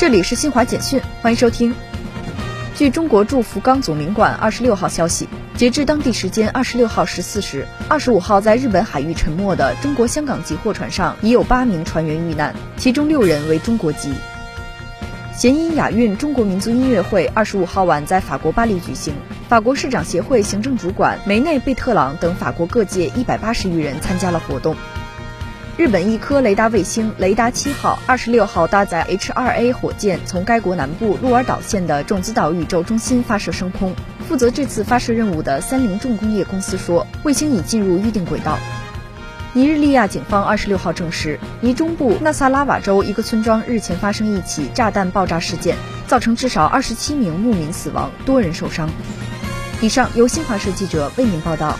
这里是新华简讯，欢迎收听。据中国驻福冈总领馆二十六号消息，截至当地时间二十六号十四时，二十五号在日本海域沉没的中国香港籍货船上已有八名船员遇难，其中六人为中国籍。弦音雅韵中国民族音乐会二十五号晚在法国巴黎举行，法国市长协会行政主管梅内贝特朗等法国各界一百八十余人参加了活动。日本一颗雷达卫星雷达七号二十六号搭载 H2A 火箭从该国南部鹿儿岛县的种子岛宇宙中心发射升空。负责这次发射任务的三菱重工业公司说，卫星已进入预定轨道。尼日利亚警方二十六号证实，尼中部纳萨拉瓦州一个村庄日前发生一起炸弹爆炸事件，造成至少二十七名牧民死亡，多人受伤。以上由新华社记者为您报道。